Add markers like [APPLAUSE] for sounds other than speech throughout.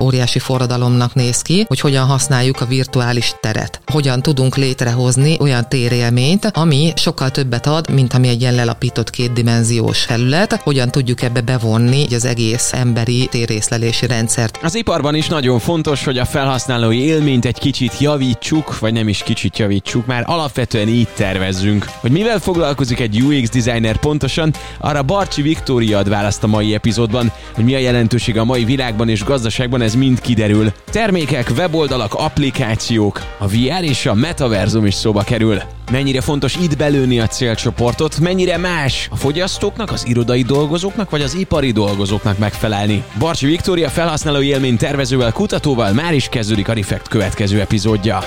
óriási forradalomnak néz ki, hogy hogyan használjuk a virtuális teret. Hogyan tudunk létrehozni olyan térélményt, ami sokkal többet ad, mint ami egy ilyen lelapított kétdimenziós felület. Hogyan tudjuk ebbe bevonni az egész emberi térészlelési rendszert. Az iparban is nagyon fontos, hogy a felhasználói élményt egy kicsit javítsuk, vagy nem is kicsit javítsuk, már alapvetően így tervezzünk. Hogy mivel foglalkozik egy UX designer pontosan, arra Barcsi Viktória ad választ a mai epizódban, hogy mi a jelentőség a mai világban és gazdaságban, ez mind kiderül. Termékek, weboldalak, applikációk, a VR és a metaverzum is szóba kerül. Mennyire fontos itt belőni a célcsoportot, mennyire más a fogyasztóknak, az irodai dolgozóknak vagy az ipari dolgozóknak megfelelni. Barcsi Viktória felhasználói élmény tervezővel, kutatóval már is kezdődik a Refekt következő epizódja.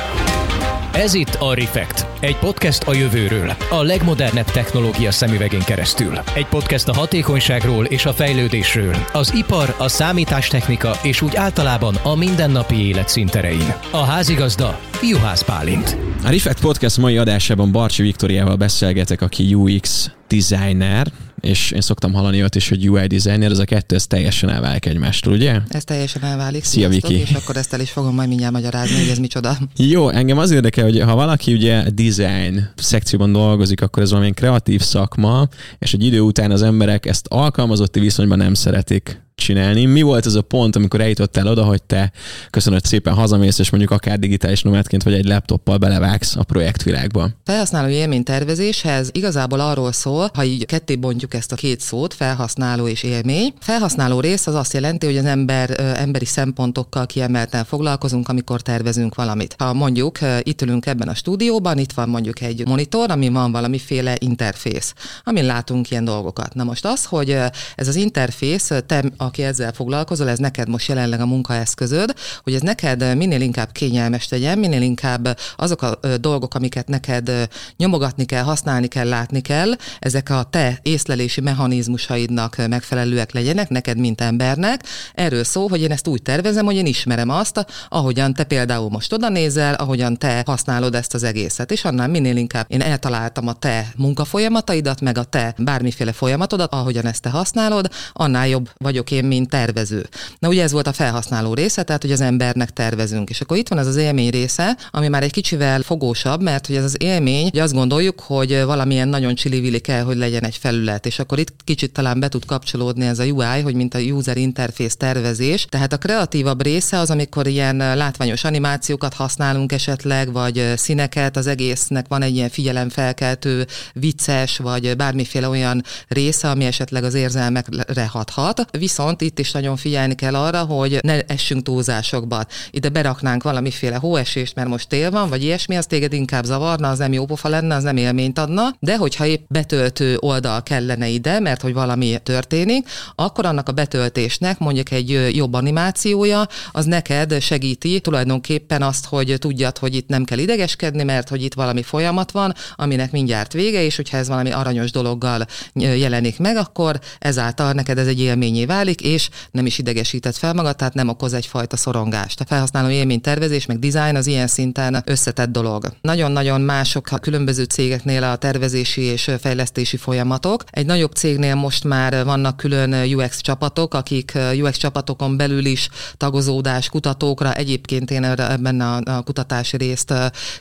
Ez itt a Refekt, egy podcast a jövőről, a legmodernebb technológia szemüvegén keresztül. Egy podcast a hatékonyságról és a fejlődésről, az ipar, a számítástechnika és úgy általában a mindennapi élet szinterein. A házigazda Juhász Pálint. A Refekt Podcast mai adásában Barcsi Viktoriával beszélgetek, aki UX designer, és én szoktam hallani ott is, hogy UI designer, ez a kettő, ez teljesen elválik egymástól, ugye? Ez teljesen elválik. Szia, Viki. És akkor ezt el is fogom majd mindjárt magyarázni, hogy ez micsoda. [LAUGHS] Jó, engem az érdekel, hogy ha valaki ugye design szekcióban dolgozik, akkor ez valamilyen kreatív szakma, és egy idő után az emberek ezt alkalmazotti viszonyban nem szeretik csinálni. Mi volt az a pont, amikor eljutottál oda, hogy te köszönöd szépen hazamész, és mondjuk akár digitális nomádként vagy egy laptoppal belevágsz a projektvilágba? Felhasználó élménytervezéshez igazából arról szól, ha így ketté bontjuk ezt a két szót, felhasználó és élmény. Felhasználó rész az azt jelenti, hogy az ember emberi szempontokkal kiemelten foglalkozunk, amikor tervezünk valamit. Ha mondjuk itt ülünk ebben a stúdióban, itt van mondjuk egy monitor, ami van valamiféle interfész, amin látunk ilyen dolgokat. Na most az, hogy ez az interfész, te aki ezzel foglalkozol, ez neked most jelenleg a munkaeszközöd, hogy ez neked minél inkább kényelmes tegyen, minél inkább azok a dolgok, amiket neked nyomogatni kell, használni kell, látni kell, ezek a te észlelési mechanizmusaidnak megfelelőek legyenek, neked, mint embernek. Erről szó, hogy én ezt úgy tervezem, hogy én ismerem azt, ahogyan te például most oda nézel, ahogyan te használod ezt az egészet, és annál minél inkább én eltaláltam a te munkafolyamataidat, meg a te bármiféle folyamatodat, ahogyan ezt te használod, annál jobb vagyok én, mint tervező. Na ugye ez volt a felhasználó része, tehát hogy az embernek tervezünk. És akkor itt van ez az élmény része, ami már egy kicsivel fogósabb, mert hogy ez az élmény, hogy azt gondoljuk, hogy valamilyen nagyon csili kell, hogy legyen egy felület. És akkor itt kicsit talán be tud kapcsolódni ez a UI, hogy mint a user interface tervezés. Tehát a kreatívabb része az, amikor ilyen látványos animációkat használunk esetleg, vagy színeket, az egésznek van egy ilyen figyelemfelkeltő, vicces, vagy bármiféle olyan része, ami esetleg az érzelmekre hathat. Viszont viszont itt is nagyon figyelni kell arra, hogy ne essünk túlzásokba. Ide beraknánk valamiféle hóesést, mert most tél van, vagy ilyesmi, az téged inkább zavarna, az nem jó pofa lenne, az nem élményt adna, de hogyha épp betöltő oldal kellene ide, mert hogy valami történik, akkor annak a betöltésnek mondjuk egy jobb animációja, az neked segíti tulajdonképpen azt, hogy tudjad, hogy itt nem kell idegeskedni, mert hogy itt valami folyamat van, aminek mindjárt vége, és hogyha ez valami aranyos dologgal jelenik meg, akkor ezáltal neked ez egy élményé válik, válik, és nem is idegesített fel magad, tehát nem okoz egyfajta szorongást. A felhasználó élmény tervezés, meg design az ilyen szinten összetett dolog. Nagyon-nagyon mások a különböző cégeknél a tervezési és fejlesztési folyamatok. Egy nagyobb cégnél most már vannak külön UX csapatok, akik UX csapatokon belül is tagozódás kutatókra, egyébként én ebben a, a kutatási részt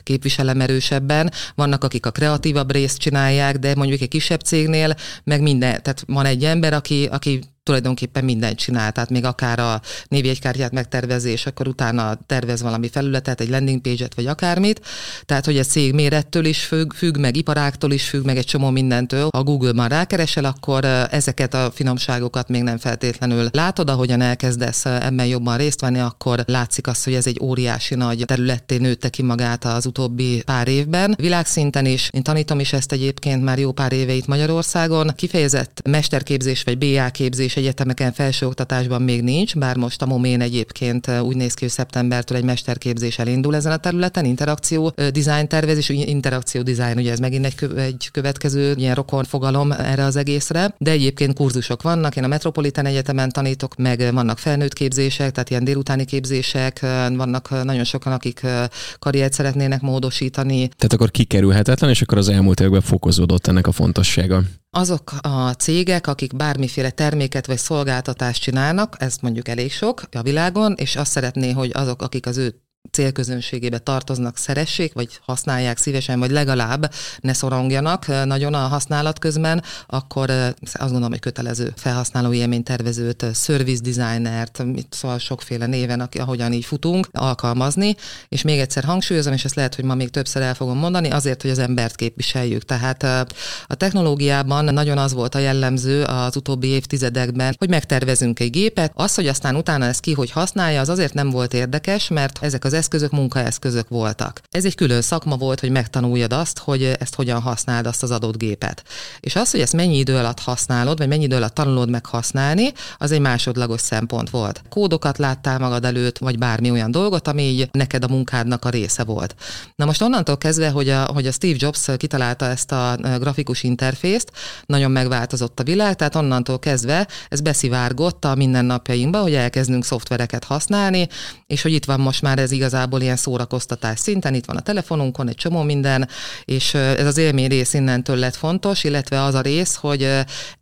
képviselem erősebben. Vannak, akik a kreatívabb részt csinálják, de mondjuk egy kisebb cégnél meg minden, tehát van egy ember, aki, aki tulajdonképpen mindent csinál, tehát még akár a névjegykártyát megtervezés, akkor utána tervez valami felületet, egy landing page-et, vagy akármit. Tehát, hogy a cég mérettől is függ, függ, meg iparáktól is függ, meg egy csomó mindentől. Ha Google-ban rákeresel, akkor ezeket a finomságokat még nem feltétlenül látod, ahogyan elkezdesz ebben jobban részt venni, akkor látszik az, hogy ez egy óriási nagy területté nőtte ki magát az utóbbi pár évben. Világszinten is, én tanítom is ezt egyébként már jó pár éve itt Magyarországon, kifejezett mesterképzés vagy BA képzés és egyetemeken felsőoktatásban még nincs, bár most a Momén egyébként úgy néz ki, hogy szeptembertől egy mesterképzés elindul ezen a területen, interakció design tervezés, interakció design, ugye ez megint egy, egy következő ilyen rokon fogalom erre az egészre, de egyébként kurzusok vannak, én a Metropolitan Egyetemen tanítok, meg vannak felnőtt képzések, tehát ilyen délutáni képzések, vannak nagyon sokan, akik karriert szeretnének módosítani. Tehát akkor kikerülhetetlen, és akkor az elmúlt években fokozódott ennek a fontossága. Azok a cégek, akik bármiféle terméket vagy szolgáltatást csinálnak, ez mondjuk elég sok a világon, és azt szeretné, hogy azok, akik az ő célközönségébe tartoznak, szeressék, vagy használják szívesen, vagy legalább ne szorongjanak nagyon a használat közben, akkor azt gondolom, hogy kötelező felhasználó élménytervezőt, service designert, szóval sokféle néven, ahogyan így futunk, alkalmazni, és még egyszer hangsúlyozom, és ezt lehet, hogy ma még többször el fogom mondani, azért, hogy az embert képviseljük. Tehát a technológiában nagyon az volt a jellemző az utóbbi évtizedekben, hogy megtervezünk egy gépet, az, hogy aztán utána ezt ki hogy használja, az azért nem volt érdekes, mert ezek az eszközök munkaeszközök voltak. Ez egy külön szakma volt, hogy megtanuljad azt, hogy ezt hogyan használd azt az adott gépet. És az, hogy ezt mennyi idő alatt használod, vagy mennyi idő alatt tanulod meg használni, az egy másodlagos szempont volt. Kódokat láttál magad előtt, vagy bármi olyan dolgot, ami így neked a munkádnak a része volt. Na most onnantól kezdve, hogy a, hogy a Steve Jobs kitalálta ezt a grafikus interfészt, nagyon megváltozott a világ, tehát onnantól kezdve ez beszivárgott a mindennapjainkba, hogy elkezdünk szoftvereket használni, és hogy itt van most már ez igazából ilyen szórakoztatás szinten, itt van a telefonunkon egy csomó minden, és ez az élmény rész innentől lett fontos, illetve az a rész, hogy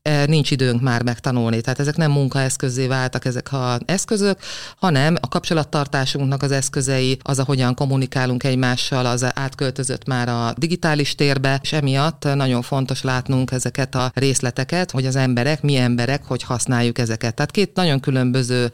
e, nincs időnk már megtanulni. Tehát ezek nem munkaeszközé váltak ezek az eszközök, hanem a kapcsolattartásunknak az eszközei, az, a hogyan kommunikálunk egymással, az átköltözött már a digitális térbe, és emiatt nagyon fontos látnunk ezeket a részleteket, hogy az emberek, mi emberek, hogy használjuk ezeket. Tehát két nagyon különböző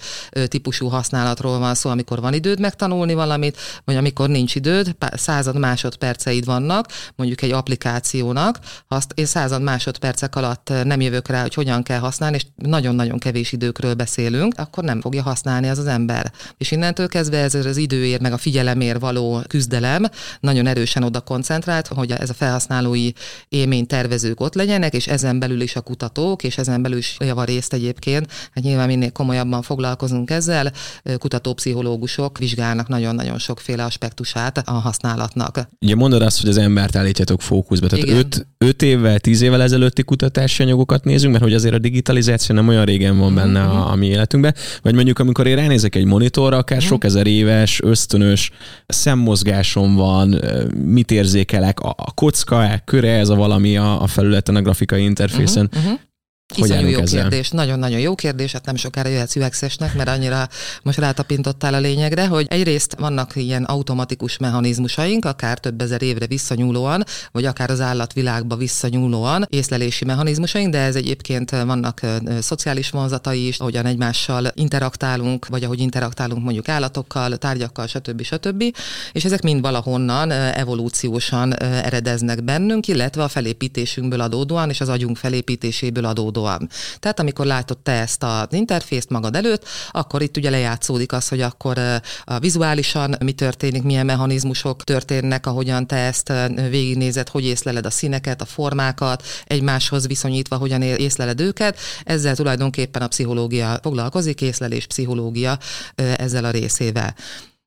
típusú használatról van szó, amikor van időd megtanulni valamit, vagy amikor nincs időd, század másodperceid vannak, mondjuk egy applikációnak, azt én század másodpercek alatt nem jövök rá, hogy hogyan kell használni, és nagyon-nagyon kevés időkről beszélünk, akkor nem fogja használni az az ember. És innentől kezdve ez az időért, meg a figyelemért való küzdelem nagyon erősen oda koncentrált, hogy ez a felhasználói élménytervezők ott legyenek, és ezen belül is a kutatók, és ezen belül is javarészt egyébként, hát nyilván minél komolyabban foglalkozunk ezzel, kutatópszichológusok vizsgálnak nagyon-nagyon sokféle aspektusát a használatnak. Ugye mondod azt, hogy az embert állítjátok fókuszba. Tehát öt, öt évvel, tíz évvel ezelőtti kutatási anyagokat nézünk, mert hogy azért a digitalizáció nem olyan régen van benne mm-hmm. a, a mi életünkben. Vagy mondjuk, amikor én ránézek egy monitorra, akár mm-hmm. sok ezer éves, ösztönös szemmozgásom van, mit érzékelek, a, a kocka, a köre, ez a valami a, a felületen, a grafikai interfészen. Mm-hmm. Iszonyú jó ezzel? kérdés, nagyon-nagyon jó kérdés, hát nem sokára jöhetsz üvegszesnek, mert annyira most rátapintottál a lényegre, hogy egyrészt vannak ilyen automatikus mechanizmusaink, akár több ezer évre visszanyúlóan, vagy akár az állatvilágba visszanyúlóan észlelési mechanizmusaink, de ez egyébként vannak szociális vonzatai is, ahogyan egymással interaktálunk, vagy ahogy interaktálunk mondjuk állatokkal, tárgyakkal, stb. stb. És ezek mind valahonnan evolúciósan eredeznek bennünk, illetve a felépítésünkből adódóan, és az agyunk felépítéséből adódóan adódóan. Tehát amikor látod te ezt az interfészt magad előtt, akkor itt ugye lejátszódik az, hogy akkor a vizuálisan mi történik, milyen mechanizmusok történnek, ahogyan te ezt végignézed, hogy észleled a színeket, a formákat, egymáshoz viszonyítva, hogyan észleled őket. Ezzel tulajdonképpen a pszichológia foglalkozik, észlelés pszichológia ezzel a részével.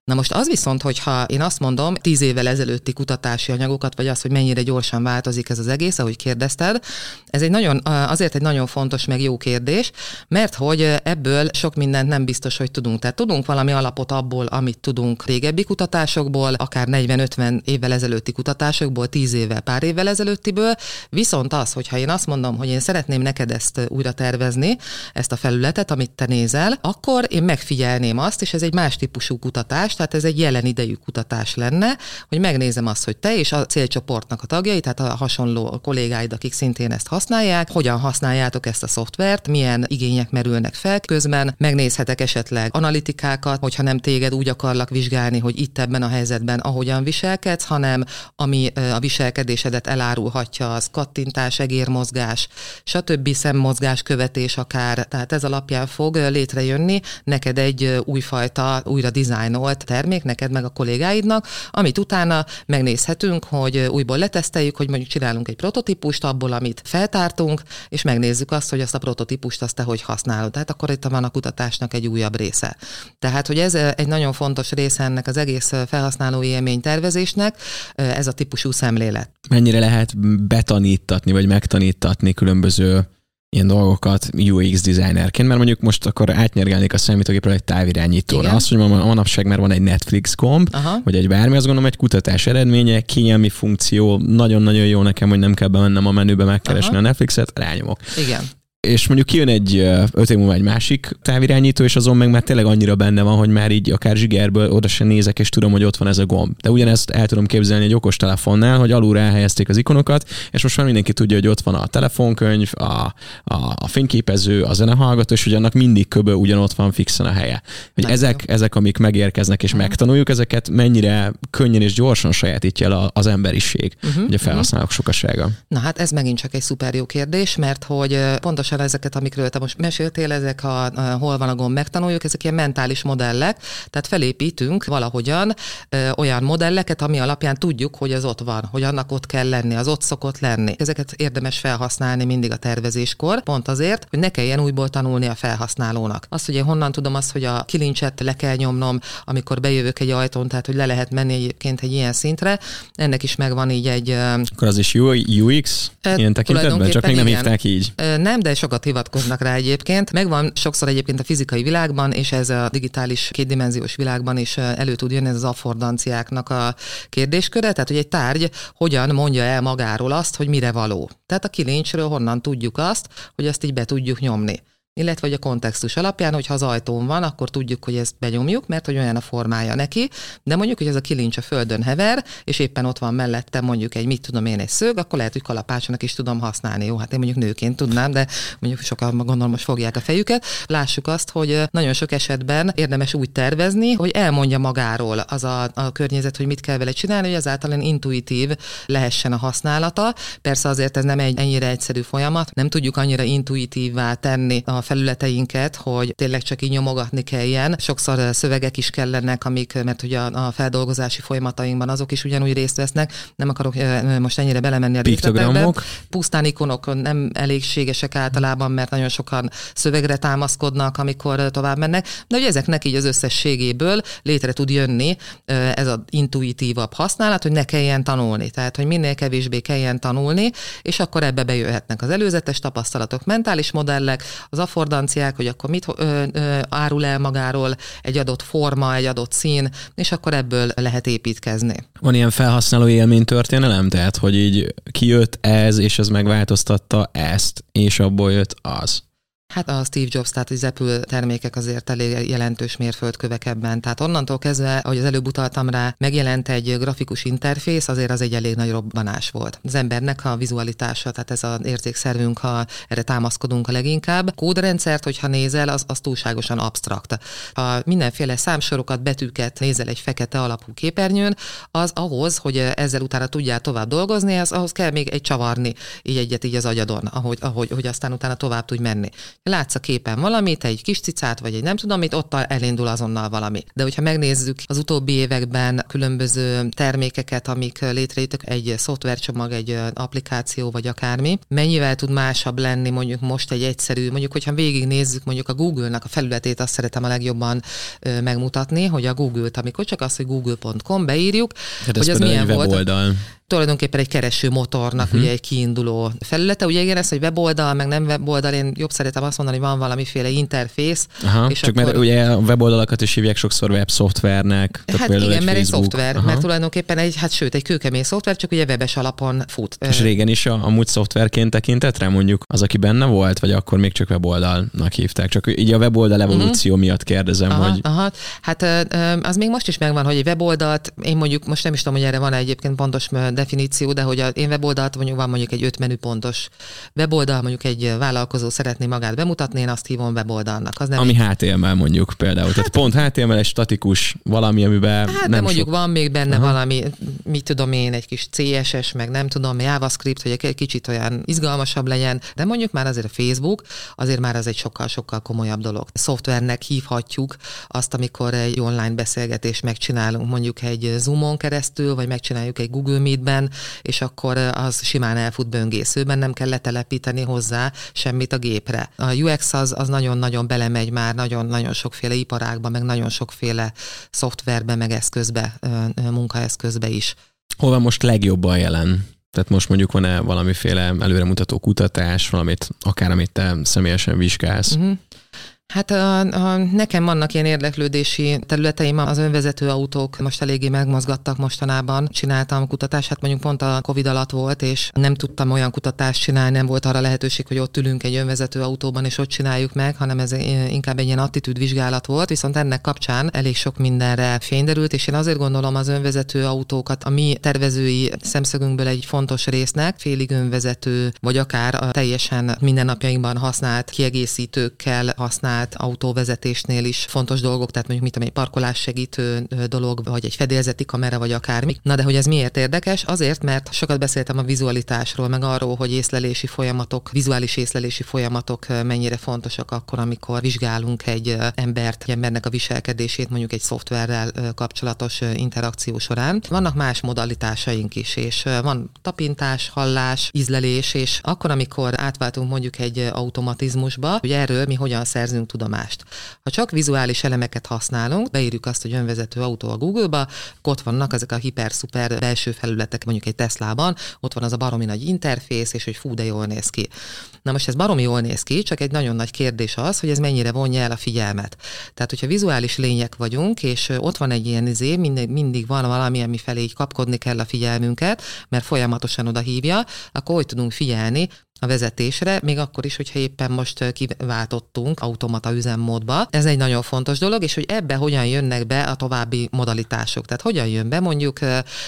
Na most az viszont, hogyha én azt mondom, tíz évvel ezelőtti kutatási anyagokat, vagy az, hogy mennyire gyorsan változik ez az egész, ahogy kérdezted, ez egy nagyon, azért egy nagyon fontos, meg jó kérdés, mert hogy ebből sok mindent nem biztos, hogy tudunk. Tehát tudunk valami alapot abból, amit tudunk régebbi kutatásokból, akár 40-50 évvel ezelőtti kutatásokból, 10 évvel, pár évvel ezelőttiből, viszont az, hogyha én azt mondom, hogy én szeretném neked ezt újra tervezni, ezt a felületet, amit te nézel, akkor én megfigyelném azt, és ez egy más típusú kutatás, tehát ez egy jelen idejű kutatás lenne, hogy megnézem azt, hogy te és a célcsoportnak a tagjai, tehát a hasonló kollégáid, akik szintén ezt használják, hogyan használjátok ezt a szoftvert, milyen igények merülnek fel. Közben, megnézhetek esetleg analitikákat, hogyha nem téged úgy akarlak vizsgálni, hogy itt ebben a helyzetben ahogyan viselkedsz, hanem ami a viselkedésedet elárulhatja, az kattintás, egérmozgás, stb. szemmozgás követés akár, tehát ez alapján fog létrejönni. Neked egy újfajta, újra dizájnolt termék neked meg a kollégáidnak, amit utána megnézhetünk, hogy újból leteszteljük, hogy mondjuk csinálunk egy prototípust abból, amit feltártunk, és megnézzük azt, hogy azt a prototípust azt te hogy használod. Tehát akkor itt van a kutatásnak egy újabb része. Tehát, hogy ez egy nagyon fontos része ennek az egész felhasználói élmény tervezésnek, ez a típusú szemlélet. Mennyire lehet betanítatni, vagy megtanítatni különböző ilyen dolgokat UX designerként, mert mondjuk most akkor átnyergelnék a számítógépről egy távirányítóra. Igen. Azt, hogy ma manapság már van egy Netflix komp, Aha. vagy egy bármi, azt gondolom egy kutatás eredménye, kényelmi funkció, nagyon-nagyon jó nekem, hogy nem kell bemennem a menübe megkeresni Aha. a Netflixet, rányomok. Igen és mondjuk kijön egy öt év múlva egy másik távirányító, és azon meg már tényleg annyira benne van, hogy már így akár zsigerből oda sem nézek, és tudom, hogy ott van ez a gomb. De ugyanezt el tudom képzelni egy okos telefonnál, hogy alulra elhelyezték az ikonokat, és most már mindenki tudja, hogy ott van a telefonkönyv, a, a, a fényképező, a zenehallgató, és hogy annak mindig köbö ugyanott van fixen a helye. Hogy ezek, ezek, amik megérkeznek és uh-huh. megtanuljuk, ezeket mennyire könnyen és gyorsan sajátítja el az emberiség, uh-huh. hogy a felhasználók uh-huh. sokasága. Na hát ez megint csak egy szuper jó kérdés, mert hogy pontosan pontosan ezeket, amikről te most meséltél, ezek a, a hol van a gomb, megtanuljuk, ezek ilyen mentális modellek, tehát felépítünk valahogyan ö, olyan modelleket, ami alapján tudjuk, hogy az ott van, hogy annak ott kell lenni, az ott szokott lenni. Ezeket érdemes felhasználni mindig a tervezéskor, pont azért, hogy ne kelljen újból tanulni a felhasználónak. Azt, hogy én honnan tudom azt, hogy a kilincset le kell nyomnom, amikor bejövök egy ajtón, tehát hogy le lehet menni egyébként egy ilyen szintre, ennek is megvan így egy... Akkor az is UX? Ilyen tekintetben? Csak még nem igen. hívták így. Nem, de sokat hivatkoznak rá egyébként. Megvan sokszor egyébként a fizikai világban, és ez a digitális kétdimenziós világban is elő tud jönni ez az affordanciáknak a kérdésköre, tehát hogy egy tárgy hogyan mondja el magáról azt, hogy mire való. Tehát a kilincsről honnan tudjuk azt, hogy azt így be tudjuk nyomni illetve hogy a kontextus alapján, hogyha az ajtón van, akkor tudjuk, hogy ezt benyomjuk, mert hogy olyan a formája neki, de mondjuk, hogy ez a kilincs a földön hever, és éppen ott van mellette mondjuk egy, mit tudom én, egy szög, akkor lehet, hogy kalapácsnak is tudom használni. Jó, hát én mondjuk nőként tudnám, de mondjuk sokan gondolom most fogják a fejüket. Lássuk azt, hogy nagyon sok esetben érdemes úgy tervezni, hogy elmondja magáról az a, a környezet, hogy mit kell vele csinálni, hogy ezáltal intuitív lehessen a használata. Persze azért ez nem egy ennyire egyszerű folyamat, nem tudjuk annyira intuitívvá tenni a felületeinket, hogy tényleg csak így nyomogatni kelljen. Sokszor szövegek is kellenek, amik, mert ugye a, a feldolgozási folyamatainkban azok is ugyanúgy részt vesznek. Nem akarok most ennyire belemenni a részletekbe. Pusztán ikonok nem elégségesek általában, mert nagyon sokan szövegre támaszkodnak, amikor tovább mennek. De ugye ezeknek így az összességéből létre tud jönni ez az intuitívabb használat, hogy ne kelljen tanulni. Tehát, hogy minél kevésbé kelljen tanulni, és akkor ebbe bejöhetnek az előzetes tapasztalatok, mentális modellek, az affordanciák, hogy akkor mit ö, ö, árul el magáról egy adott forma, egy adott szín, és akkor ebből lehet építkezni. Van ilyen felhasználó élmény történelem, tehát hogy így kijött ez, és ez megváltoztatta ezt, és abból jött az. Hát a Steve Jobs, tehát az Apple termékek azért elég jelentős mérföldkövek ebben. Tehát onnantól kezdve, ahogy az előbb utaltam rá, megjelent egy grafikus interfész, azért az egy elég nagy robbanás volt. Az embernek a vizualitása, tehát ez az érzékszervünk, ha erre támaszkodunk a leginkább. A kódrendszert, hogyha nézel, az, az túlságosan absztrakt. Ha mindenféle számsorokat, betűket nézel egy fekete alapú képernyőn, az ahhoz, hogy ezzel utána tudjál tovább dolgozni, az ahhoz kell még egy csavarni, így egyet így az agyadon, ahogy, ahogy hogy aztán utána tovább tudj menni látsz a képen valamit, egy kis cicát, vagy egy nem tudom mit, ott elindul azonnal valami. De hogyha megnézzük az utóbbi években különböző termékeket, amik létrejöttek, egy szoftvercsomag, egy applikáció, vagy akármi, mennyivel tud másabb lenni mondjuk most egy egyszerű, mondjuk, hogyha végignézzük mondjuk a Google-nak a felületét, azt szeretem a legjobban megmutatni, hogy a Google-t, amikor csak az, hogy google.com beírjuk, Tehát hogy az milyen volt. Oldal tulajdonképpen egy kereső motornak uh-huh. ugye egy kiinduló felülete. Ugye igen, ez, hogy weboldal, meg nem weboldal, én jobb szeretem azt mondani, hogy van valamiféle interfész. Aha, és csak akkor... mert ugye a weboldalakat is hívják sokszor webszoftvernek. Hát igen, egy mert egy szoftver, Aha. mert tulajdonképpen egy, hát sőt, egy kőkemény szoftver, csak ugye webes alapon fut. És régen is a, amúgy szoftverként tekintett rá mondjuk az, aki benne volt, vagy akkor még csak weboldalnak hívták? Csak így a weboldal evolúció uh-huh. miatt kérdezem, aha, hogy... Aha, hát az még most is megvan, hogy egy weboldalt, én mondjuk most nem is tudom, hogy erre van egyébként pontos definíció, de hogy a én weboldalt mondjuk van mondjuk egy öt menüpontos weboldal, mondjuk egy vállalkozó szeretné magát bemutatni, én azt hívom weboldalnak. Az nem Ami egy... HTML mondjuk például. Hát, Tehát pont HTML egy statikus valami, amiben Hát nem de mondjuk sok... van még benne Aha. valami, mit tudom én, egy kis CSS, meg nem tudom, JavaScript, hogy egy kicsit olyan izgalmasabb legyen, de mondjuk már azért a Facebook, azért már az egy sokkal-sokkal komolyabb dolog. Szoftvernek hívhatjuk azt, amikor egy online beszélgetést megcsinálunk, mondjuk egy Zoomon keresztül, vagy megcsináljuk egy Google Meet Meetben, és akkor az simán elfut böngészőben, nem kell letelepíteni hozzá semmit a gépre. A UX az, az nagyon-nagyon belemegy már nagyon-nagyon sokféle iparágba, meg nagyon sokféle szoftverbe, meg eszközbe, munkaeszközbe is. Hol van most legjobban jelen? Tehát most mondjuk van-e valamiféle előremutató kutatás, valamit, akár amit te személyesen vizsgálsz? Uh-huh. Hát a, a, nekem vannak ilyen érdeklődési területeim, az önvezető autók most eléggé megmozgattak mostanában. Csináltam kutatást, hát mondjuk pont a Covid alatt volt, és nem tudtam olyan kutatást csinálni, nem volt arra lehetőség, hogy ott ülünk egy önvezető autóban, és ott csináljuk meg, hanem ez inkább egy ilyen attitűdvizsgálat volt, viszont ennek kapcsán elég sok mindenre fényderült, és én azért gondolom az önvezető autókat a mi tervezői szemszögünkből egy fontos résznek, félig önvezető, vagy akár a teljesen mindennapjainkban használt kiegészítőkkel használt használt autóvezetésnél is fontos dolgok, tehát mondjuk mit tudom, egy parkolás segítő dolog, vagy egy fedélzeti kamera, vagy akármi. Na de hogy ez miért érdekes? Azért, mert sokat beszéltem a vizualitásról, meg arról, hogy észlelési folyamatok, vizuális észlelési folyamatok mennyire fontosak akkor, amikor vizsgálunk egy embert, egy embernek a viselkedését mondjuk egy szoftverrel kapcsolatos interakció során. Vannak más modalitásaink is, és van tapintás, hallás, ízlelés, és akkor, amikor átváltunk mondjuk egy automatizmusba, hogy erről mi hogyan szerzünk tudomást. Ha csak vizuális elemeket használunk, beírjuk azt, hogy önvezető autó a Google-ba, ott vannak ezek a hiper-szuper belső felületek, mondjuk egy Teslában, ott van az a baromi nagy interfész, és hogy fú, de jól néz ki. Na most ez baromi jól néz ki, csak egy nagyon nagy kérdés az, hogy ez mennyire vonja el a figyelmet. Tehát, hogyha vizuális lények vagyunk, és ott van egy ilyen izé, mindig, van valami, ami felé így kapkodni kell a figyelmünket, mert folyamatosan oda hívja, akkor hogy tudunk figyelni, a vezetésre, még akkor is, hogyha éppen most kiváltottunk automata üzemmódba. Ez egy nagyon fontos dolog, és hogy ebbe hogyan jönnek be a további modalitások. Tehát hogyan jön be mondjuk,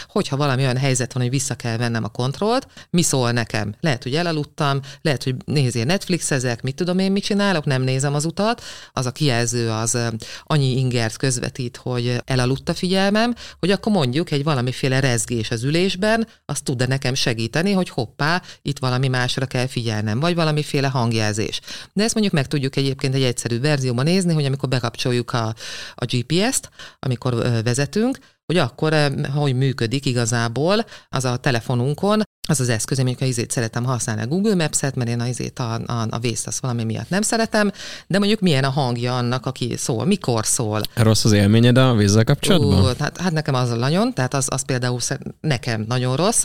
hogyha valami olyan helyzet van, hogy vissza kell vennem a kontrollt, mi szól nekem? Lehet, hogy elaludtam, lehet, hogy nézzél Netflix ezek, mit tudom én, mit csinálok, nem nézem az utat, az a kijelző az annyi ingert közvetít, hogy elaludt a figyelmem, hogy akkor mondjuk egy valamiféle rezgés az ülésben, az tud-e nekem segíteni, hogy hoppá, itt valami másra kell figyelnem, vagy valamiféle hangjelzés. De ezt mondjuk meg tudjuk egyébként egy egyszerű verzióban nézni, hogy amikor bekapcsoljuk a, a GPS-t, amikor vezetünk, hogy akkor hogy működik igazából az a telefonunkon, az az eszköz, amikor izét szeretem használni a Google Maps-et, mert én a, izét a, a, a vészt azt valami miatt nem szeretem, de mondjuk milyen a hangja annak, aki szól, mikor szól. Rossz az élményed a vízzel kapcsolatban? Ú, hát, hát nekem az a nagyon, tehát az, az például nekem nagyon rossz.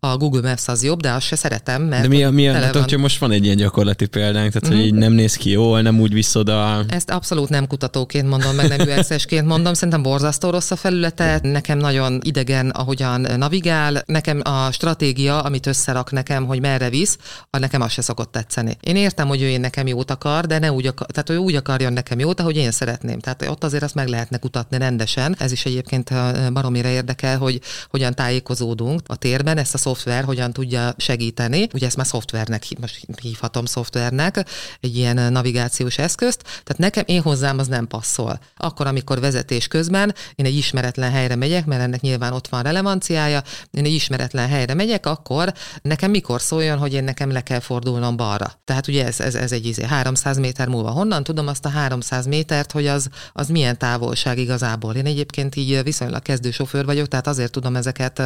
A Google Maps az jobb, de azt se szeretem, mert De mi a, mi a hát, van... most van egy ilyen gyakorlati példánk, tehát mm-hmm. hogy így nem néz ki jól, nem úgy visz oda. Ezt abszolút nem kutatóként mondom, meg nem UX-esként mondom, szerintem borzasztó rossz a felülete, nekem nagyon idegen, ahogyan navigál, nekem a stratégia amit összerak nekem, hogy merre visz, a nekem az se szokott tetszeni. Én értem, hogy ő én nekem jót akar, de ne úgy akar, tehát ő úgy akarjon nekem jót, ahogy én szeretném. Tehát ott azért azt meg lehetne kutatni rendesen. Ez is egyébként baromira érdekel, hogy hogyan tájékozódunk a térben, ezt a szoftver hogyan tudja segíteni. Ugye ezt már szoftvernek, most hívhatom szoftvernek, egy ilyen navigációs eszközt. Tehát nekem, én hozzám az nem passzol. Akkor, amikor vezetés közben én egy ismeretlen helyre megyek, mert ennek nyilván ott van relevanciája, én egy ismeretlen helyre megyek, akkor akkor nekem mikor szóljon, hogy én nekem le kell fordulnom balra. Tehát ugye ez, ez, ez egy izé, 300 méter múlva. Honnan tudom azt a 300 métert, hogy az, az milyen távolság igazából? Én egyébként így viszonylag kezdő sofőr vagyok, tehát azért tudom ezeket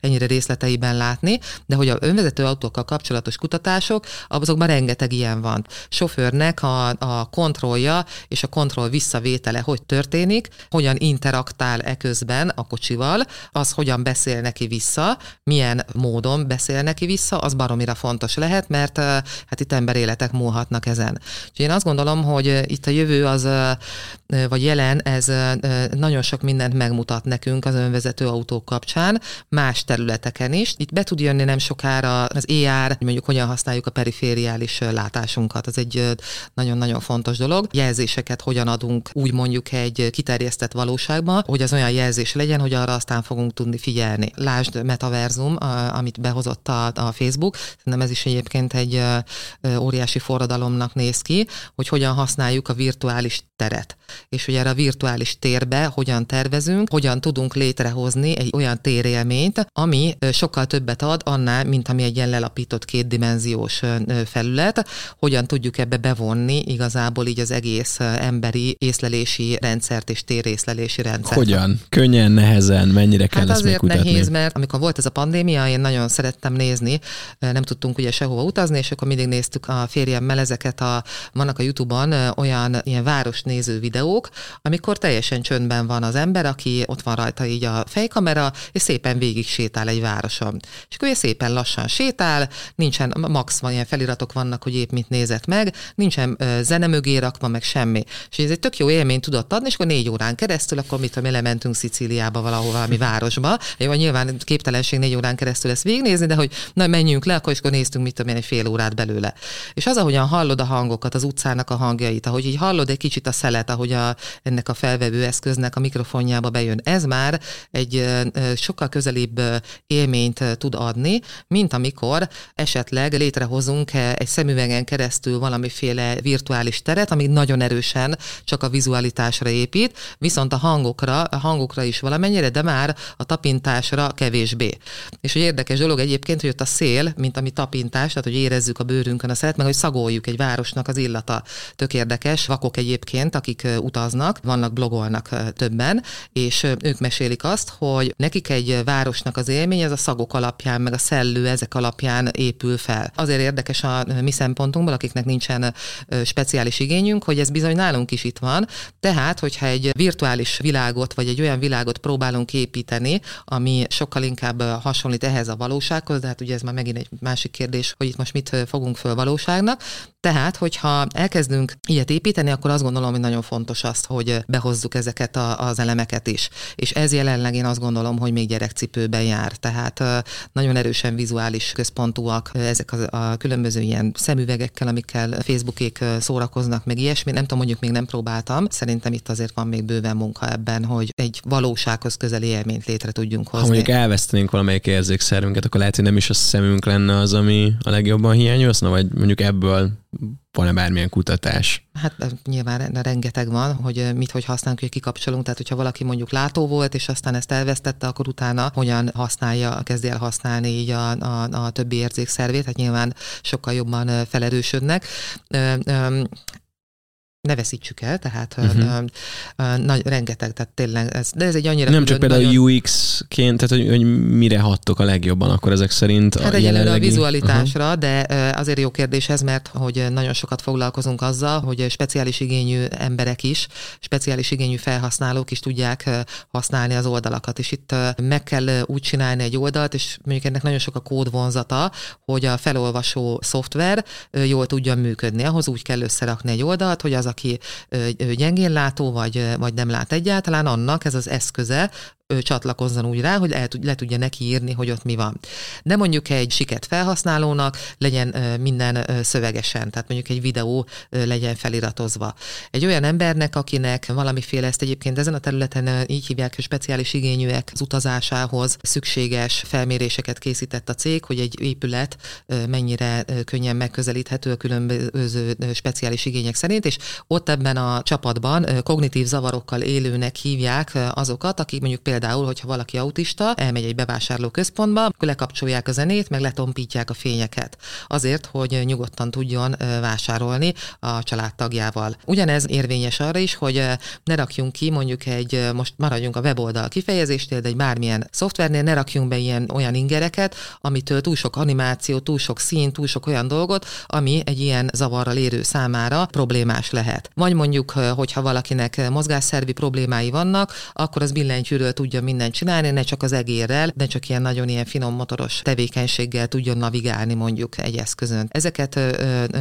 ennyire részleteiben látni, de hogy a önvezető autókkal kapcsolatos kutatások, azokban rengeteg ilyen van. Sofőrnek a, a kontrollja és a kontroll visszavétele hogy történik, hogyan interaktál e a kocsival, az hogyan beszél neki vissza, milyen módon beszél neki vissza, az baromira fontos lehet, mert hát itt emberéletek múlhatnak ezen. Úgyhogy én azt gondolom, hogy itt a jövő az, vagy jelen, ez nagyon sok mindent megmutat nekünk az önvezető autók kapcsán, más területeken is. Itt be tud jönni nem sokára az ER, mondjuk hogyan használjuk a perifériális látásunkat. Az egy nagyon-nagyon fontos dolog. Jelzéseket hogyan adunk úgy mondjuk egy kiterjesztett valóságban, hogy az olyan jelzés legyen, hogy arra aztán fogunk tudni figyelni. Lásd metaverzum, amit be behozott a, a Facebook. Szerintem ez is egyébként egy óriási forradalomnak néz ki, hogy hogyan használjuk a virtuális teret. És hogy erre a virtuális térbe hogyan tervezünk, hogyan tudunk létrehozni egy olyan térélményt, ami sokkal többet ad annál, mint ami egy ilyen lelapított kétdimenziós felület, hogyan tudjuk ebbe bevonni igazából így az egész emberi észlelési rendszert és térészlelési rendszert. Hogyan? Könnyen, nehezen, mennyire kell hát ezt azért nehéz, mert amikor volt ez a pandémia, én nagyon szerettem nézni, nem tudtunk ugye sehova utazni, és akkor mindig néztük a férjemmel ezeket a, vannak a Youtube-on olyan ilyen városnéző videók, videók, amikor teljesen csöndben van az ember, aki ott van rajta így a fejkamera, és szépen végig sétál egy városon. És akkor szépen lassan sétál, nincsen, max van ilyen feliratok vannak, hogy épp mit nézett meg, nincsen zene mögé rakva, meg semmi. És ez egy tök jó élmény tudott adni, és akkor négy órán keresztül, akkor mit tudom, elementünk Szicíliába valahol valami városba. Jó, nyilván képtelenség négy órán keresztül ezt végignézni, de hogy na menjünk le, akkor is akkor néztünk, mit tudom én, egy fél órát belőle. És az, ahogyan hallod a hangokat, az utcának a hangjait, ahogy így hallod egy kicsit a szelet, ahogy a, ennek a felvevő eszköznek a mikrofonjába bejön, ez már egy sokkal közelébb élményt tud adni, mint amikor esetleg létrehozunk egy szemüvegen keresztül valamiféle virtuális teret, ami nagyon erősen csak a vizualitásra épít, viszont a hangokra, a hangokra is valamennyire, de már a tapintásra kevésbé. És hogy érdekes dolog egyébként, hogy ott a szél, mint ami tapintás, tehát hogy érezzük a bőrünkön a szelet, meg hogy szagoljuk egy városnak az illata. Tök érdekes, vakok egyébként, akik utaznak, vannak, blogolnak többen, és ők mesélik azt, hogy nekik egy városnak az élmény, ez a szagok alapján, meg a szellő ezek alapján épül fel. Azért érdekes a mi szempontunkból, akiknek nincsen speciális igényünk, hogy ez bizony nálunk is itt van. Tehát, hogyha egy virtuális világot, vagy egy olyan világot próbálunk építeni, ami sokkal inkább hasonlít ehhez a valósághoz, de hát ugye ez már megint egy másik kérdés, hogy itt most mit fogunk föl valóságnak. Tehát, hogyha elkezdünk ilyet építeni, akkor azt gondolom, hogy nagyon fontos azt, hogy behozzuk ezeket a, az elemeket is. És ez jelenleg én azt gondolom, hogy még gyerekcipőben jár. Tehát nagyon erősen vizuális központúak ezek a, a különböző ilyen szemüvegekkel, amikkel Facebookék szórakoznak, meg ilyesmi. Nem tudom, mondjuk még nem próbáltam. Szerintem itt azért van még bőven munka ebben, hogy egy valósághoz közeli élményt létre tudjunk hozni. Ha mondjuk elvesztenénk valamelyik érzékszerünket, akkor lehet, hogy nem is a szemünk lenne az, ami a legjobban hiányozna, vagy mondjuk ebből van-e bármilyen kutatás? Hát nyilván rengeteg van, hogy mit hogy használunk, hogy kikapcsolunk, tehát hogyha valaki mondjuk látó volt, és aztán ezt elvesztette, akkor utána hogyan használja, kezdi el használni így a, a, a többi érzékszervét, hát nyilván sokkal jobban felerősödnek ne veszítsük el, tehát uh-huh. uh, nagy, rengeteg, tehát tényleg, ez, de ez egy annyira... Nem csak például nagyon... UX-ként, tehát hogy, hogy mire hattok a legjobban akkor ezek szerint hát a jelenlegi... a vizualitásra, uh-huh. de azért jó kérdés ez, mert hogy nagyon sokat foglalkozunk azzal, hogy speciális igényű emberek is, speciális igényű felhasználók is tudják használni az oldalakat, és itt meg kell úgy csinálni egy oldalt, és mondjuk ennek nagyon sok a kódvonzata, hogy a felolvasó szoftver jól tudjon működni. Ahhoz úgy kell összerakni egy oldalt, hogy az a aki gyengén látó, vagy, vagy nem lát egyáltalán, annak ez az eszköze, ő csatlakozzon úgy rá, hogy el, le tudja neki írni, hogy ott mi van. De mondjuk egy siket felhasználónak legyen minden szövegesen, tehát mondjuk egy videó legyen feliratozva. Egy olyan embernek, akinek valamiféle, ezt egyébként ezen a területen így hívják, hogy speciális igényűek az utazásához szükséges felméréseket készített a cég, hogy egy épület mennyire könnyen megközelíthető a különböző speciális igények szerint, és ott ebben a csapatban kognitív zavarokkal élőnek hívják azokat, akik mondjuk például Például, hogyha valaki autista, elmegy egy bevásárló központba, akkor lekapcsolják a zenét, meg letompítják a fényeket. Azért, hogy nyugodtan tudjon vásárolni a családtagjával. Ugyanez érvényes arra is, hogy ne rakjunk ki mondjuk egy, most maradjunk a weboldal kifejezésnél, de egy bármilyen szoftvernél ne rakjunk be ilyen olyan ingereket, amitől túl sok animáció, túl sok szín, túl sok olyan dolgot, ami egy ilyen zavarral érő számára problémás lehet. Vagy mondjuk, hogyha valakinek mozgásszervi problémái vannak, akkor az billentyűről tud tudja mindent csinálni, ne csak az egérrel, ne csak ilyen nagyon ilyen finom motoros tevékenységgel tudjon navigálni mondjuk egy eszközön. Ezeket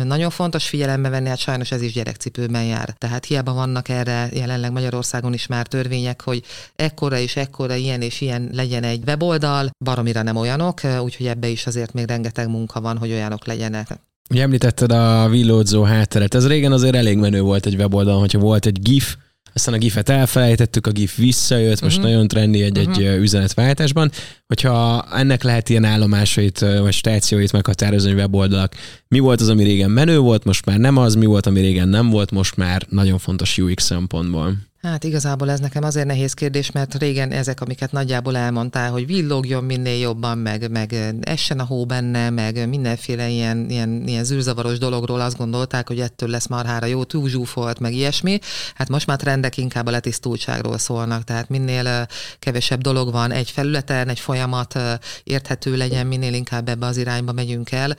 nagyon fontos figyelembe venni, hát sajnos ez is gyerekcipőben jár. Tehát hiába vannak erre jelenleg Magyarországon is már törvények, hogy ekkora és ekkora ilyen és ilyen legyen egy weboldal, baromira nem olyanok, úgyhogy ebbe is azért még rengeteg munka van, hogy olyanok legyenek. Ugye említetted a villódzó hátteret. Ez régen azért elég menő volt egy weboldalon, hogyha volt egy GIF, aztán a GIF-et elfelejtettük, a GIF visszajött, most uh-huh. nagyon trendi egy-egy uh-huh. üzenetváltásban. Hogyha ennek lehet ilyen állomásait vagy stációit meghatározni weboldalak, mi volt az, ami régen menő volt, most már nem az, mi volt, ami régen nem volt, most már nagyon fontos UX szempontból. Hát igazából ez nekem azért nehéz kérdés, mert régen ezek, amiket nagyjából elmondtál, hogy villogjon minél jobban, meg, meg essen a hó benne, meg mindenféle ilyen, ilyen, ilyen zűrzavaros dologról azt gondolták, hogy ettől lesz marhára jó, túlzsúfolt, meg ilyesmi. Hát most már trendek inkább a letisztultságról szólnak, tehát minél kevesebb dolog van egy felületen, egy folyamat érthető legyen, minél inkább ebbe az irányba megyünk el,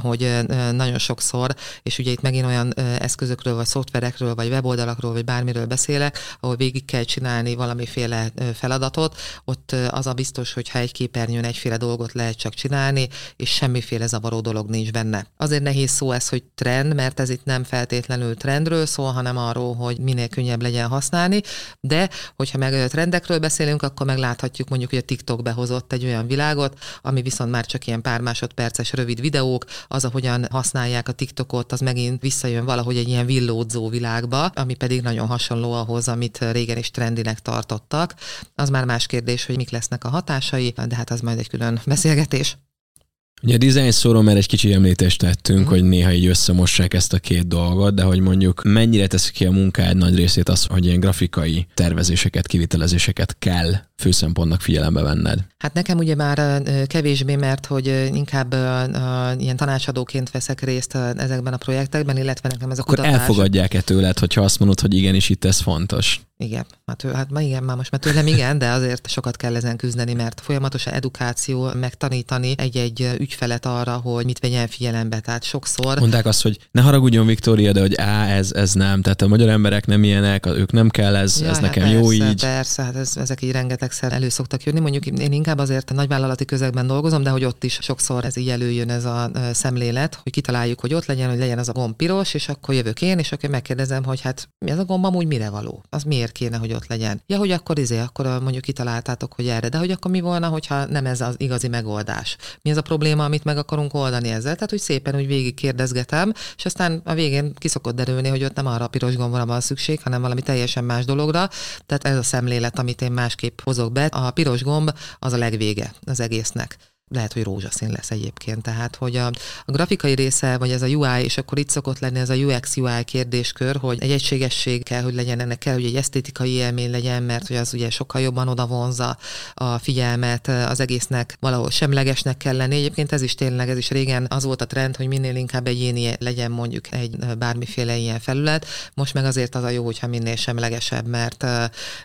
hogy nagyon sokszor, és ugye itt megint olyan eszközökről, vagy szoftverekről, vagy weboldalakról, vagy bármiről beszélek, ahol végig kell csinálni valamiféle feladatot, ott az a biztos, hogy ha egy képernyőn egyféle dolgot lehet csak csinálni, és semmiféle zavaró dolog nincs benne. Azért nehéz szó ez, hogy trend, mert ez itt nem feltétlenül trendről szól, hanem arról, hogy minél könnyebb legyen használni, de hogyha meg trendekről beszélünk, akkor megláthatjuk mondjuk, hogy a TikTok behozott egy olyan világot, ami viszont már csak ilyen pár másodperces rövid videók, az, ahogyan használják a TikTokot, az megint visszajön valahogy egy ilyen villódzó világba, ami pedig nagyon hasonló ahhoz, amit régen is trendinek tartottak. Az már más kérdés, hogy mik lesznek a hatásai, de hát az majd egy külön beszélgetés. Ugye a design szóról már egy kicsi említést tettünk, uh-huh. hogy néha így összemossák ezt a két dolgot, de hogy mondjuk mennyire teszi ki a munkád nagy részét az, hogy ilyen grafikai tervezéseket, kivitelezéseket kell főszempontnak figyelembe venned? Hát nekem ugye már kevésbé, mert hogy inkább ilyen tanácsadóként veszek részt ezekben a projektekben, illetve nekem ez a Akkor kutatás... elfogadják-e tőled, hogyha azt mondod, hogy igenis itt ez fontos? Igen, hát, hát ma igen, már most már tőlem igen, de azért sokat kell ezen küzdeni, mert folyamatosan edukáció, megtanítani egy-egy ügyfelet arra, hogy mit vegyen figyelembe. Tehát sokszor... Mondták azt, hogy ne haragudjon Viktória, de hogy á, ez, ez nem. Tehát a magyar emberek nem ilyenek, ők nem kell, ez, ja, ez hát nekem persze, jó így. Persze, hát ez, ezek így rengetegszer elő szoktak jönni. Mondjuk én inkább azért a nagyvállalati közegben dolgozom, de hogy ott is sokszor ez így előjön ez a szemlélet, hogy kitaláljuk, hogy ott legyen, hogy legyen az a gomb piros, és akkor jövök én, és akkor megkérdezem, hogy hát mi ez a gomb amúgy mire való? Az miért miért kéne, hogy ott legyen. Ja, hogy akkor izé, akkor mondjuk kitaláltátok, hogy erre, de hogy akkor mi volna, hogyha nem ez az igazi megoldás? Mi ez a probléma, amit meg akarunk oldani ezzel? Tehát, hogy szépen úgy végig kérdezgetem, és aztán a végén kiszokott derülni, hogy ott nem arra a piros gombra van szükség, hanem valami teljesen más dologra. Tehát ez a szemlélet, amit én másképp hozok be. A piros gomb az a legvége az egésznek lehet, hogy rózsaszín lesz egyébként. Tehát, hogy a, a grafikai része, vagy ez a UI, és akkor itt szokott lenni ez a UX-UI kérdéskör, hogy egy egységesség kell, hogy legyen, ennek kell, hogy egy esztétikai élmény legyen, mert hogy az ugye sokkal jobban oda vonza a figyelmet, az egésznek valahol semlegesnek kell lenni. Egyébként ez is tényleg, ez is régen az volt a trend, hogy minél inkább egyéni legyen mondjuk egy bármiféle ilyen felület. Most meg azért az a jó, hogyha minél semlegesebb, mert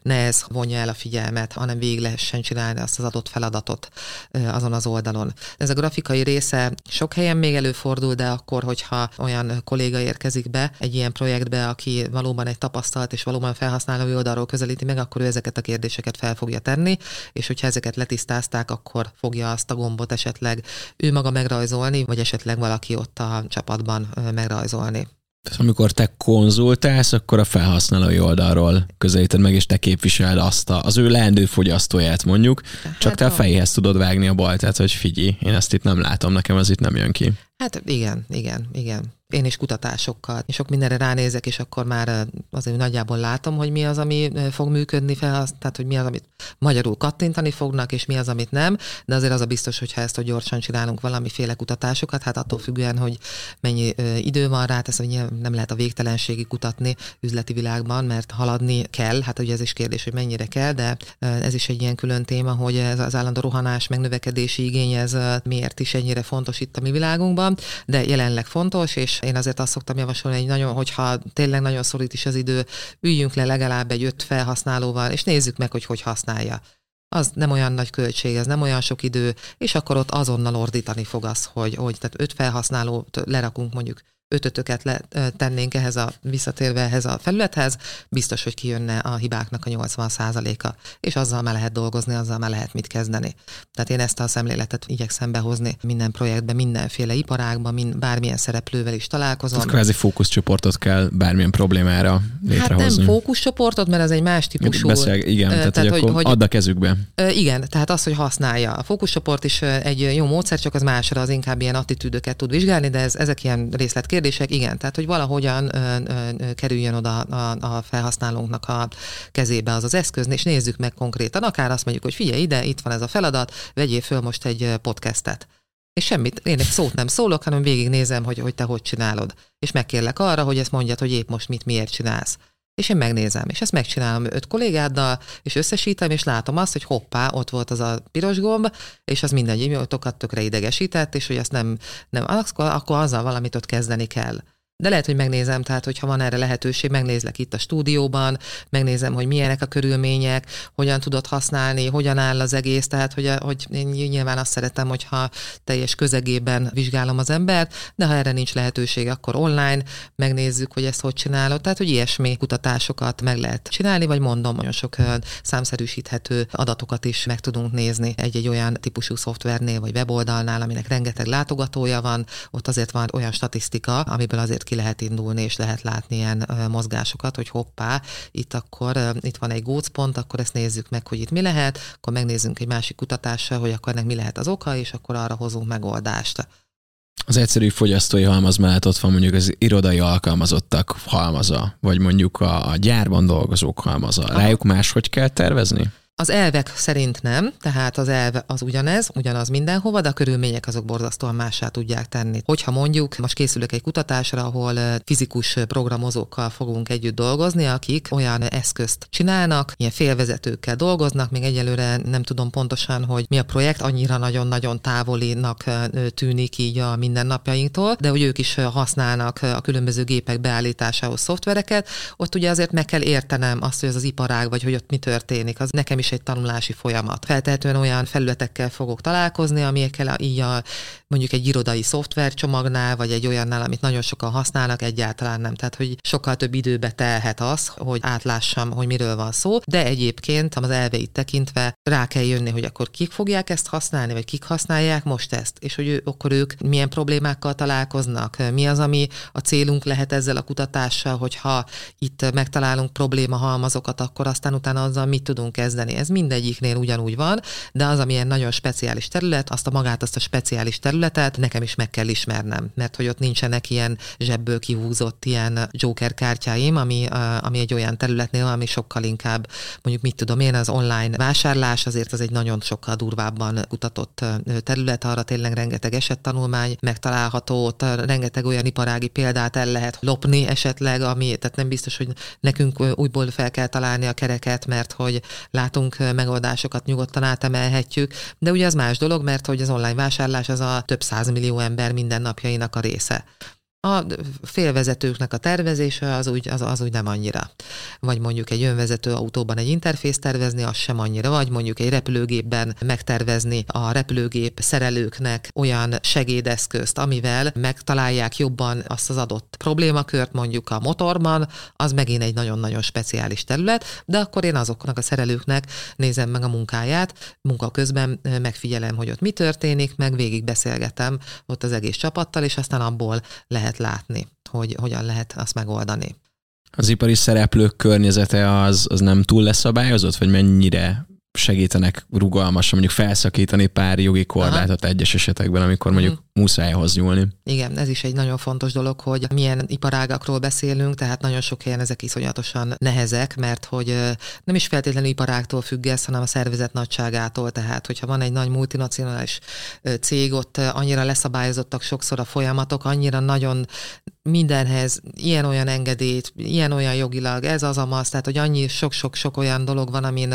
ne ez vonja el a figyelmet, hanem végig lehessen csinálni azt az adott feladatot azon az oldalon. Ez a grafikai része sok helyen még előfordul, de akkor, hogyha olyan kolléga érkezik be egy ilyen projektbe, aki valóban egy tapasztalt és valóban felhasználói oldalról közelíti meg, akkor ő ezeket a kérdéseket fel fogja tenni, és hogyha ezeket letisztázták, akkor fogja azt a gombot esetleg ő maga megrajzolni, vagy esetleg valaki ott a csapatban megrajzolni. Tehát amikor te konzultálsz, akkor a felhasználói oldalról közelíted meg, és te képviseled azt a, az ő leendő fogyasztóját mondjuk, hát csak te a fejéhez tudod vágni a baltát, hogy figyelj, én ezt itt nem látom, nekem az itt nem jön ki. Hát igen, igen, igen. Én is kutatásokkal, és sok mindenre ránézek, és akkor már azért nagyjából látom, hogy mi az, ami fog működni fel, tehát hogy mi az, amit magyarul kattintani fognak, és mi az, amit nem, de azért az a biztos, hogy ha ezt hogy gyorsan csinálunk valamiféle kutatásokat, hát attól függően, hogy mennyi idő van rá, ez nem lehet a végtelenségi kutatni üzleti világban, mert haladni kell, hát ugye ez is kérdés, hogy mennyire kell, de ez is egy ilyen külön téma, hogy ez az állandó rohanás, megnövekedési igény, ez miért is ennyire fontos itt a mi világunkban, de jelenleg fontos, és én azért azt szoktam javasolni, hogy nagyon, hogyha tényleg nagyon szorít is az idő, üljünk le legalább egy öt felhasználóval, és nézzük meg, hogy hogy használja. Az nem olyan nagy költség, ez nem olyan sok idő, és akkor ott azonnal ordítani fog az, hogy, hogy tehát öt felhasználót lerakunk mondjuk ötötöket le, tennénk ehhez a, visszatérve ehhez a felülethez, biztos, hogy kijönne a hibáknak a 80%-a, és azzal már lehet dolgozni, azzal már lehet mit kezdeni. Tehát én ezt a szemléletet igyekszem behozni minden projektben, mindenféle iparágban, mind, bármilyen szereplővel is találkozom. Tehát kvázi fókuszcsoportot kell bármilyen problémára létrehozni. Hát nem fókuszcsoportot, mert az egy más típusú. Beszél, igen, tehát, tehát hogy, hogy, add a kezükbe. Igen, tehát az, hogy használja. A fókuszcsoport is egy jó módszer, csak az másra az inkább ilyen attitűdöket tud vizsgálni, de ez, ezek ilyen részletkérdések kérdések, igen, tehát hogy valahogyan ö, ö, kerüljön oda a, a felhasználónknak a kezébe az az eszköz, és nézzük meg konkrétan, akár azt mondjuk, hogy figyelj ide, itt van ez a feladat, vegyél föl most egy podcastet. És semmit, én egy szót nem szólok, hanem végignézem, hogy, hogy te hogy csinálod. És megkérlek arra, hogy ezt mondjad, hogy épp most mit, miért csinálsz. És én megnézem, és ezt megcsinálom öt kollégáddal, és összesítem, és látom azt, hogy hoppá, ott volt az a piros gomb, és az mindegy imótokat tökre idegesített, és hogy ezt nem, nem akkor, akkor azzal valamit ott kezdeni kell. De lehet, hogy megnézem, tehát hogyha van erre lehetőség, megnézlek itt a stúdióban, megnézem, hogy milyenek a körülmények, hogyan tudod használni, hogyan áll az egész, tehát hogy, hogy én nyilván azt szeretem, hogyha teljes közegében vizsgálom az embert, de ha erre nincs lehetőség, akkor online megnézzük, hogy ezt hogy csinálod, tehát hogy ilyesmi kutatásokat meg lehet csinálni, vagy mondom, nagyon sok számszerűsíthető adatokat is meg tudunk nézni egy-egy olyan típusú szoftvernél, vagy weboldalnál, aminek rengeteg látogatója van, ott azért van olyan statisztika, amiből azért ki lehet indulni, és lehet látni ilyen mozgásokat, hogy hoppá, itt akkor itt van egy gócpont, akkor ezt nézzük meg, hogy itt mi lehet, akkor megnézzünk egy másik kutatással, hogy akkor ennek mi lehet az oka, és akkor arra hozunk megoldást. Az egyszerű fogyasztói halmaz mellett ott van mondjuk az irodai alkalmazottak halmaza, vagy mondjuk a, a gyárban dolgozók halmaza. Rájuk máshogy kell tervezni? Az elvek szerint nem, tehát az elve az ugyanez, ugyanaz mindenhova, de a körülmények azok borzasztóan mássá tudják tenni. Hogyha mondjuk, most készülök egy kutatásra, ahol fizikus programozókkal fogunk együtt dolgozni, akik olyan eszközt csinálnak, ilyen félvezetőkkel dolgoznak, még egyelőre nem tudom pontosan, hogy mi a projekt, annyira nagyon-nagyon távolinak tűnik így a mindennapjainktól, de hogy ők is használnak a különböző gépek beállításához szoftvereket, ott ugye azért meg kell értenem azt, hogy az az iparág, vagy hogy ott mi történik. Az nekem is egy tanulási folyamat. Feltehetően olyan felületekkel fogok találkozni, amikkel így a, mondjuk egy irodai szoftvercsomagnál, vagy egy olyannál, amit nagyon sokan használnak, egyáltalán nem. Tehát, hogy sokkal több időbe telhet az, hogy átlássam, hogy miről van szó, de egyébként az elveit tekintve rá kell jönni, hogy akkor kik fogják ezt használni, vagy kik használják most ezt, és hogy ő, akkor ők milyen problémákkal találkoznak, mi az, ami a célunk lehet ezzel a kutatással, hogyha itt megtalálunk probléma halmazokat, akkor aztán utána azzal mit tudunk kezdeni? Ez mindegyiknél ugyanúgy van, de az, amilyen nagyon speciális terület, azt a magát, azt a speciális területet nekem is meg kell ismernem, mert hogy ott nincsenek ilyen zsebből kihúzott ilyen joker kártyáim, ami, ami egy olyan területnél, ami sokkal inkább, mondjuk mit tudom én, az online vásárlás, azért az egy nagyon sokkal durvábban kutatott terület, arra tényleg rengeteg esettanulmány megtalálható, ott rengeteg olyan iparági példát el lehet lopni esetleg, ami, tehát nem biztos, hogy nekünk újból fel kell találni a kereket, mert hogy látunk megoldásokat, nyugodtan átemelhetjük, de ugye az más dolog, mert hogy az online vásárlás az a több százmillió ember mindennapjainak a része. A félvezetőknek a tervezése az úgy, az, az úgy nem annyira. Vagy mondjuk egy önvezető autóban egy interfész tervezni, az sem annyira. Vagy mondjuk egy repülőgépben megtervezni a repülőgép szerelőknek olyan segédeszközt, amivel megtalálják jobban azt az adott problémakört mondjuk a motorban, az megint egy nagyon-nagyon speciális terület, de akkor én azoknak a szerelőknek nézem meg a munkáját, munka közben megfigyelem, hogy ott mi történik, meg végig beszélgetem ott az egész csapattal, és aztán abból lehet lehet látni, hogy hogyan lehet azt megoldani. Az ipari szereplők környezete az, az nem túl leszabályozott, vagy mennyire segítenek rugalmasan mondjuk felszakítani pár jogi korlátot Aha. egyes esetekben, amikor mondjuk uh-huh. muszájhoz nyúlni. Igen, ez is egy nagyon fontos dolog, hogy milyen iparágakról beszélünk, tehát nagyon sok helyen ezek iszonyatosan nehezek, mert hogy nem is feltétlenül iparágtól függ ez, hanem a szervezet nagyságától, tehát hogyha van egy nagy multinacionális cég, ott annyira leszabályozottak sokszor a folyamatok, annyira nagyon mindenhez ilyen-olyan engedélyt, ilyen-olyan jogilag, ez az amaz, tehát hogy annyi sok-sok-sok olyan dolog van, amin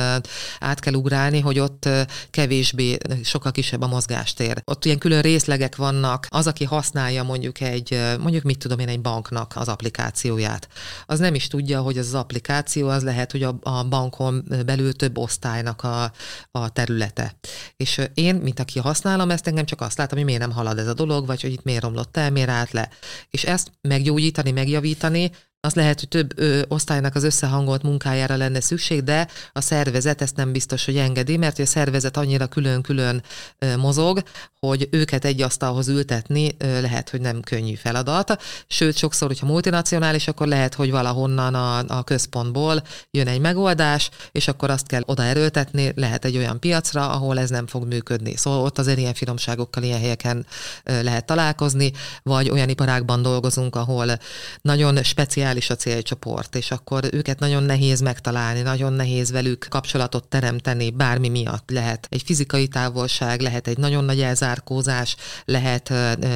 át kell ugrálni, hogy ott kevésbé, sokkal kisebb a mozgástér. Ott ilyen külön részlegek vannak, az, aki használja mondjuk egy, mondjuk mit tudom én, egy banknak az applikációját, az nem is tudja, hogy az, az applikáció az lehet, hogy a, a bankon belül több osztálynak a, a területe. És én, mint aki használom ezt, engem csak azt látom, hogy miért nem halad ez a dolog, vagy hogy itt miért romlott el, miért állt le. És ezt meggyógyítani, megjavítani, az lehet, hogy több ö, osztálynak az összehangolt munkájára lenne szükség, de a szervezet ezt nem biztos, hogy engedi, mert a szervezet annyira külön-külön ö, mozog, hogy őket egy asztalhoz ültetni ö, lehet, hogy nem könnyű feladat. Sőt, sokszor, hogyha multinacionális, akkor lehet, hogy valahonnan a, a központból jön egy megoldás, és akkor azt kell oda erőltetni, lehet egy olyan piacra, ahol ez nem fog működni. Szóval ott azért ilyen finomságokkal, ilyen helyeken ö, lehet találkozni, vagy olyan iparágban dolgozunk, ahol nagyon speciális ideális a célcsoport, és akkor őket nagyon nehéz megtalálni, nagyon nehéz velük kapcsolatot teremteni, bármi miatt lehet. Egy fizikai távolság, lehet egy nagyon nagy elzárkózás, lehet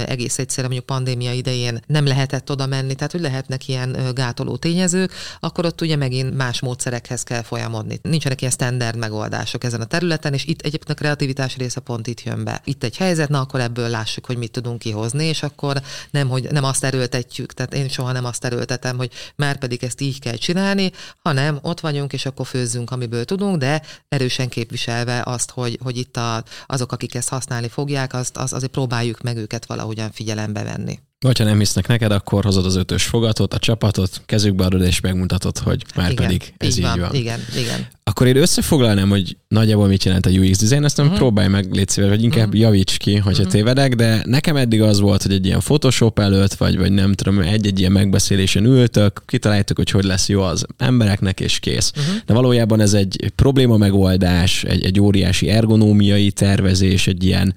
egész egyszerűen mondjuk pandémia idején nem lehetett oda menni, tehát hogy lehetnek ilyen gátoló tényezők, akkor ott ugye megint más módszerekhez kell folyamodni. Nincsenek ilyen standard megoldások ezen a területen, és itt egyébként a kreativitás része pont itt jön be. Itt egy helyzet, na akkor ebből lássuk, hogy mit tudunk kihozni, és akkor nem, hogy nem azt erőltetjük, tehát én soha nem azt erőltetem, hogy már pedig ezt így kell csinálni, hanem ott vagyunk, és akkor főzzünk, amiből tudunk, de erősen képviselve azt, hogy, hogy itt a, azok, akik ezt használni fogják, azt, az, azért próbáljuk meg őket valahogyan figyelembe venni. Vagy ha nem hisznek neked, akkor hozod az ötös fogatot, a csapatot, kezükbe adod és megmutatod, hogy már igen, pedig ez így, így van. van. Igen, igen. Akkor én összefoglalnám, hogy nagyjából mit jelent a UX design, azt nem uh-huh. próbálj meg, légy szíves, vagy inkább uh-huh. javíts ki, hogyha uh-huh. tévedek, de nekem eddig az volt, hogy egy ilyen Photoshop előtt, vagy, vagy nem tudom, egy-egy ilyen megbeszélésen ültök, kitaláltuk, hogy hogy lesz jó az embereknek, és kész. Uh-huh. De valójában ez egy probléma megoldás, egy, egy óriási ergonómiai tervezés, egy ilyen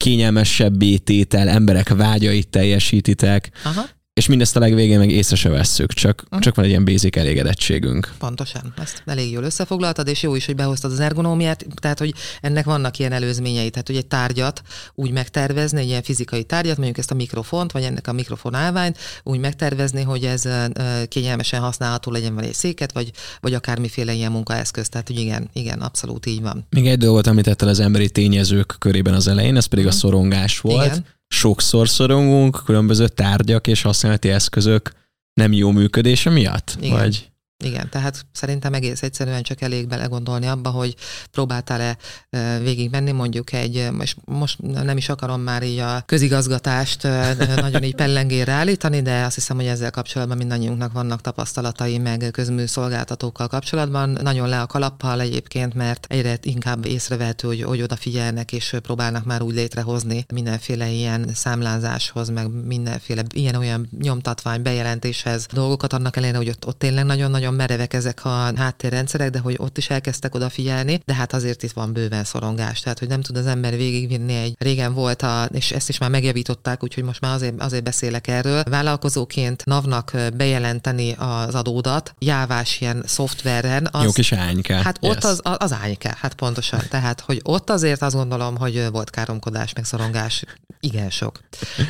kényelmesebb tétel, emberek vágyait teljesítitek, Aha és mindezt a legvégén meg észre se vesszük, csak, uh-huh. csak van egy ilyen basic elégedettségünk. Pontosan, ezt elég jól összefoglaltad, és jó is, hogy behoztad az ergonómiát, tehát hogy ennek vannak ilyen előzményei, tehát hogy egy tárgyat úgy megtervezni, egy ilyen fizikai tárgyat, mondjuk ezt a mikrofont, vagy ennek a mikrofon állványt, úgy megtervezni, hogy ez kényelmesen használható legyen, vagy egy széket, vagy, vagy akármiféle ilyen munkaeszköz. Tehát, hogy igen, igen, abszolút így van. Még egy dolgot említettel az emberi tényezők körében az elején, ez pedig uh-huh. a mhm. szorongás volt. Igen sokszor szorongunk különböző tárgyak és használati eszközök nem jó működése miatt? Igen. Vagy igen, tehát szerintem egész egyszerűen csak elég belegondolni abba, hogy próbáltál-e végig menni mondjuk egy, most, most nem is akarom már így a közigazgatást [LAUGHS] nagyon így pellengére állítani, de azt hiszem, hogy ezzel kapcsolatban mindannyiunknak vannak tapasztalatai, meg közműszolgáltatókkal kapcsolatban. Nagyon le a kalappal egyébként, mert egyre inkább észrevehető, hogy, hogy odafigyelnek, és próbálnak már úgy létrehozni mindenféle ilyen számlázáshoz, meg mindenféle ilyen-olyan nyomtatvány bejelentéshez dolgokat annak ellenére, hogy ott, ott tényleg nagyon-nagyon nagyon merevek ezek a háttérrendszerek, de hogy ott is elkezdtek odafigyelni, de hát azért itt van bőven szorongás, tehát hogy nem tud az ember végigvinni egy régen volt, a, és ezt is már megjavították, úgyhogy most már azért, azért beszélek erről. Vállalkozóként NAV-nak bejelenteni az adódat, jávás ilyen szoftveren. Az, Jó kis ányke. Hát yes. ott az, az ányke, hát pontosan. Tehát, hogy ott azért azt gondolom, hogy volt káromkodás, meg szorongás igen sok.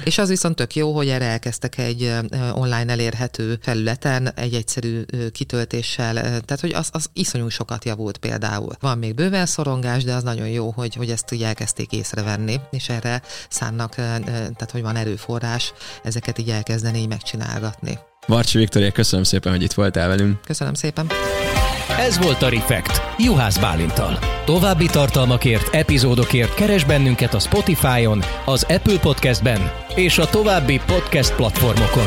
És az viszont tök jó, hogy erre elkezdtek egy online elérhető felületen egy egyszerű kitöltéssel, tehát hogy az, az iszonyú sokat javult például. Van még bőven szorongás, de az nagyon jó, hogy, hogy ezt így elkezdték észrevenni, és erre szánnak, tehát hogy van erőforrás ezeket így elkezdeni így megcsinálgatni. Marcsi Viktoria, köszönöm szépen, hogy itt voltál velünk. Köszönöm szépen. Ez volt a Refekt, Juhász Bálintal. További tartalmakért, epizódokért keres bennünket a Spotify-on, az Apple Podcast-ben és a további podcast platformokon.